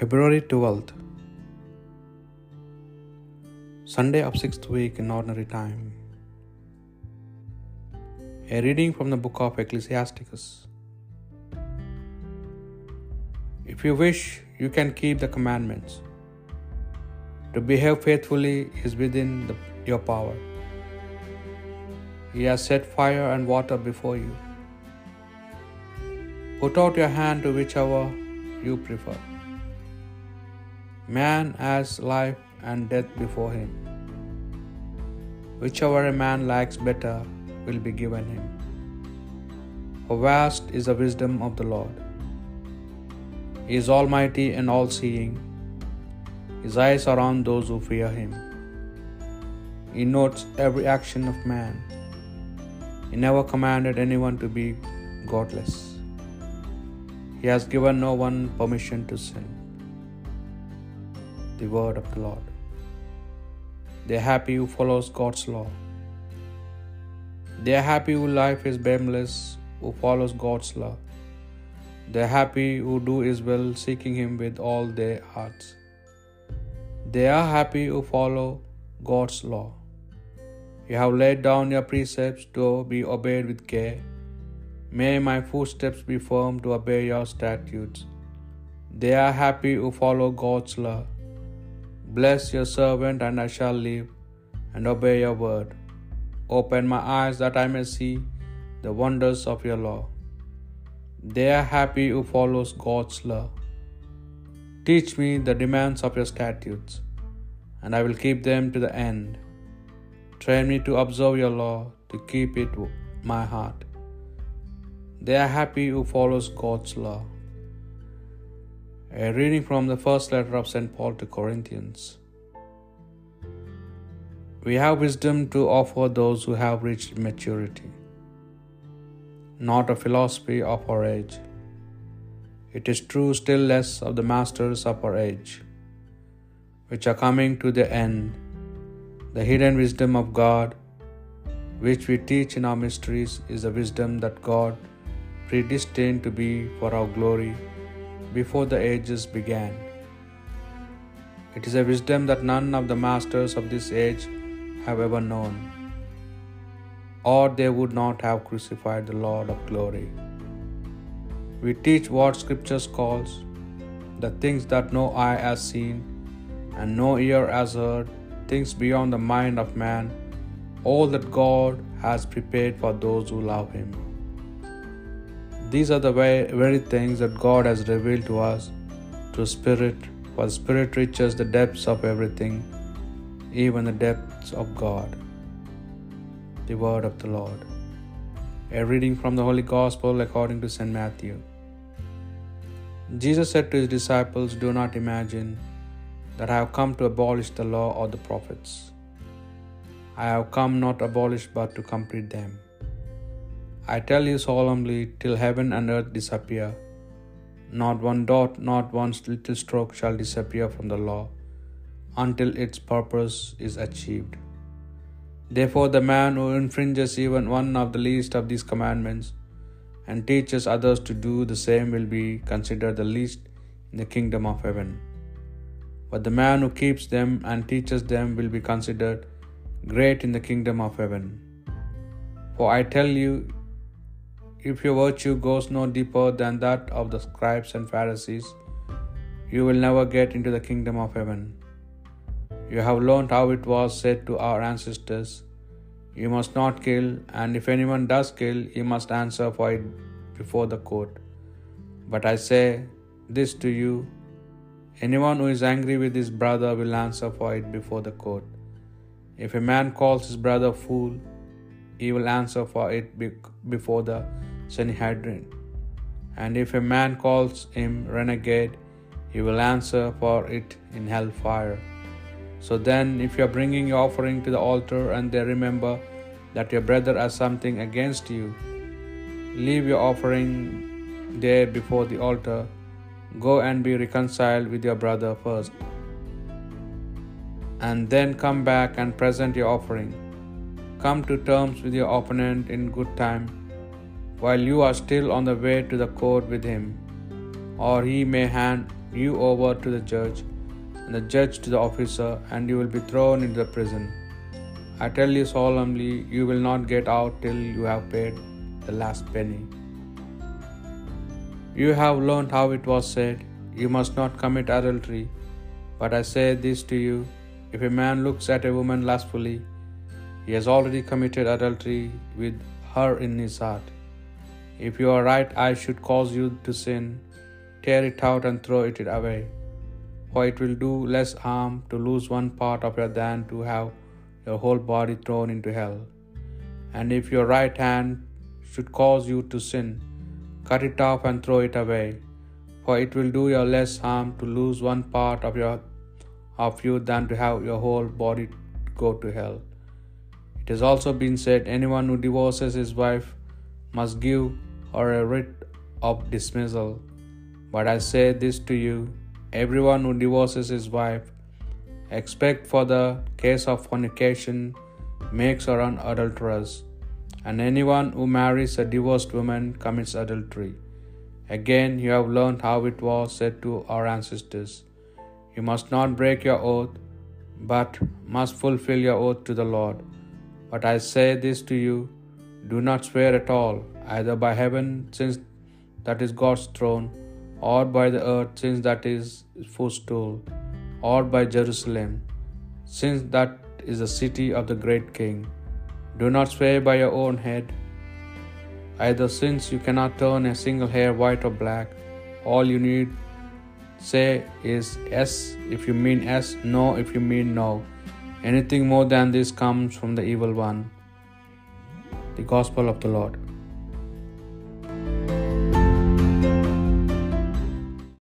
February 12th, Sunday of sixth week in ordinary time. A reading from the book of Ecclesiasticus. If you wish, you can keep the commandments. To behave faithfully is within the, your power. He has set fire and water before you. Put out your hand to whichever you prefer. Man has life and death before him. Whichever a man likes better will be given him. For vast is the wisdom of the Lord. He is almighty and all seeing. His eyes are on those who fear him. He notes every action of man. He never commanded anyone to be godless. He has given no one permission to sin. The word of the Lord. They are happy who follows God's law. They are happy whose life is blameless, who follows God's law. They are happy who do His will, seeking Him with all their hearts. They are happy who follow God's law. You have laid down your precepts to be obeyed with care. May my footsteps be firm to obey your statutes. They are happy who follow God's law. Bless your servant, and I shall live and obey your word. Open my eyes that I may see the wonders of your law. They are happy who follows God's law. Teach me the demands of your statutes, and I will keep them to the end. Train me to observe your law, to keep it my heart. They are happy who follows God's law. A reading from the first letter of St. Paul to Corinthians. We have wisdom to offer those who have reached maturity, not a philosophy of our age. It is true, still less of the masters of our age, which are coming to the end. The hidden wisdom of God, which we teach in our mysteries, is the wisdom that God predestined to be for our glory before the ages began. It is a wisdom that none of the masters of this age have ever known, or they would not have crucified the Lord of glory. We teach what Scriptures calls the things that no eye has seen and no ear has heard, things beyond the mind of man, all that God has prepared for those who love Him. These are the very things that God has revealed to us through Spirit, for Spirit reaches the depths of everything, even the depths of God. The Word of the Lord. A reading from the Holy Gospel according to St. Matthew. Jesus said to his disciples, Do not imagine that I have come to abolish the law or the prophets. I have come not to abolish but to complete them. I tell you solemnly, till heaven and earth disappear, not one dot, not one little stroke shall disappear from the law until its purpose is achieved. Therefore, the man who infringes even one of the least of these commandments and teaches others to do the same will be considered the least in the kingdom of heaven. But the man who keeps them and teaches them will be considered great in the kingdom of heaven. For I tell you, if your virtue goes no deeper than that of the scribes and Pharisees, you will never get into the kingdom of heaven. You have learned how it was said to our ancestors, You must not kill, and if anyone does kill, he must answer for it before the court. But I say this to you anyone who is angry with his brother will answer for it before the court. If a man calls his brother fool, he will answer for it before the Sanhedrin. And if a man calls him renegade, he will answer for it in hellfire. So then, if you are bringing your offering to the altar and they remember that your brother has something against you, leave your offering there before the altar. Go and be reconciled with your brother first, and then come back and present your offering. Come to terms with your opponent in good time while you are still on the way to the court with him, or he may hand you over to the judge, and the judge to the officer, and you will be thrown into the prison. I tell you solemnly, you will not get out till you have paid the last penny. You have learned how it was said, You must not commit adultery. But I say this to you if a man looks at a woman lustfully, he has already committed adultery with her in his heart. If your right eye should cause you to sin, tear it out and throw it away. For it will do less harm to lose one part of your than to have your whole body thrown into hell. And if your right hand should cause you to sin, cut it off and throw it away. For it will do you less harm to lose one part of your of you than to have your whole body go to hell. It has also been said, anyone who divorces his wife must give her a writ of dismissal. But I say this to you everyone who divorces his wife, except for the case of fornication, makes her an adulteress, and anyone who marries a divorced woman commits adultery. Again, you have learned how it was said to our ancestors You must not break your oath, but must fulfill your oath to the Lord. But I say this to you do not swear at all, either by heaven, since that is God's throne, or by the earth, since that is his footstool, or by Jerusalem, since that is the city of the great king. Do not swear by your own head, either since you cannot turn a single hair white or black. All you need say is yes if you mean yes, no if you mean no. Anything more than this comes from the evil one. The Gospel of the Lord.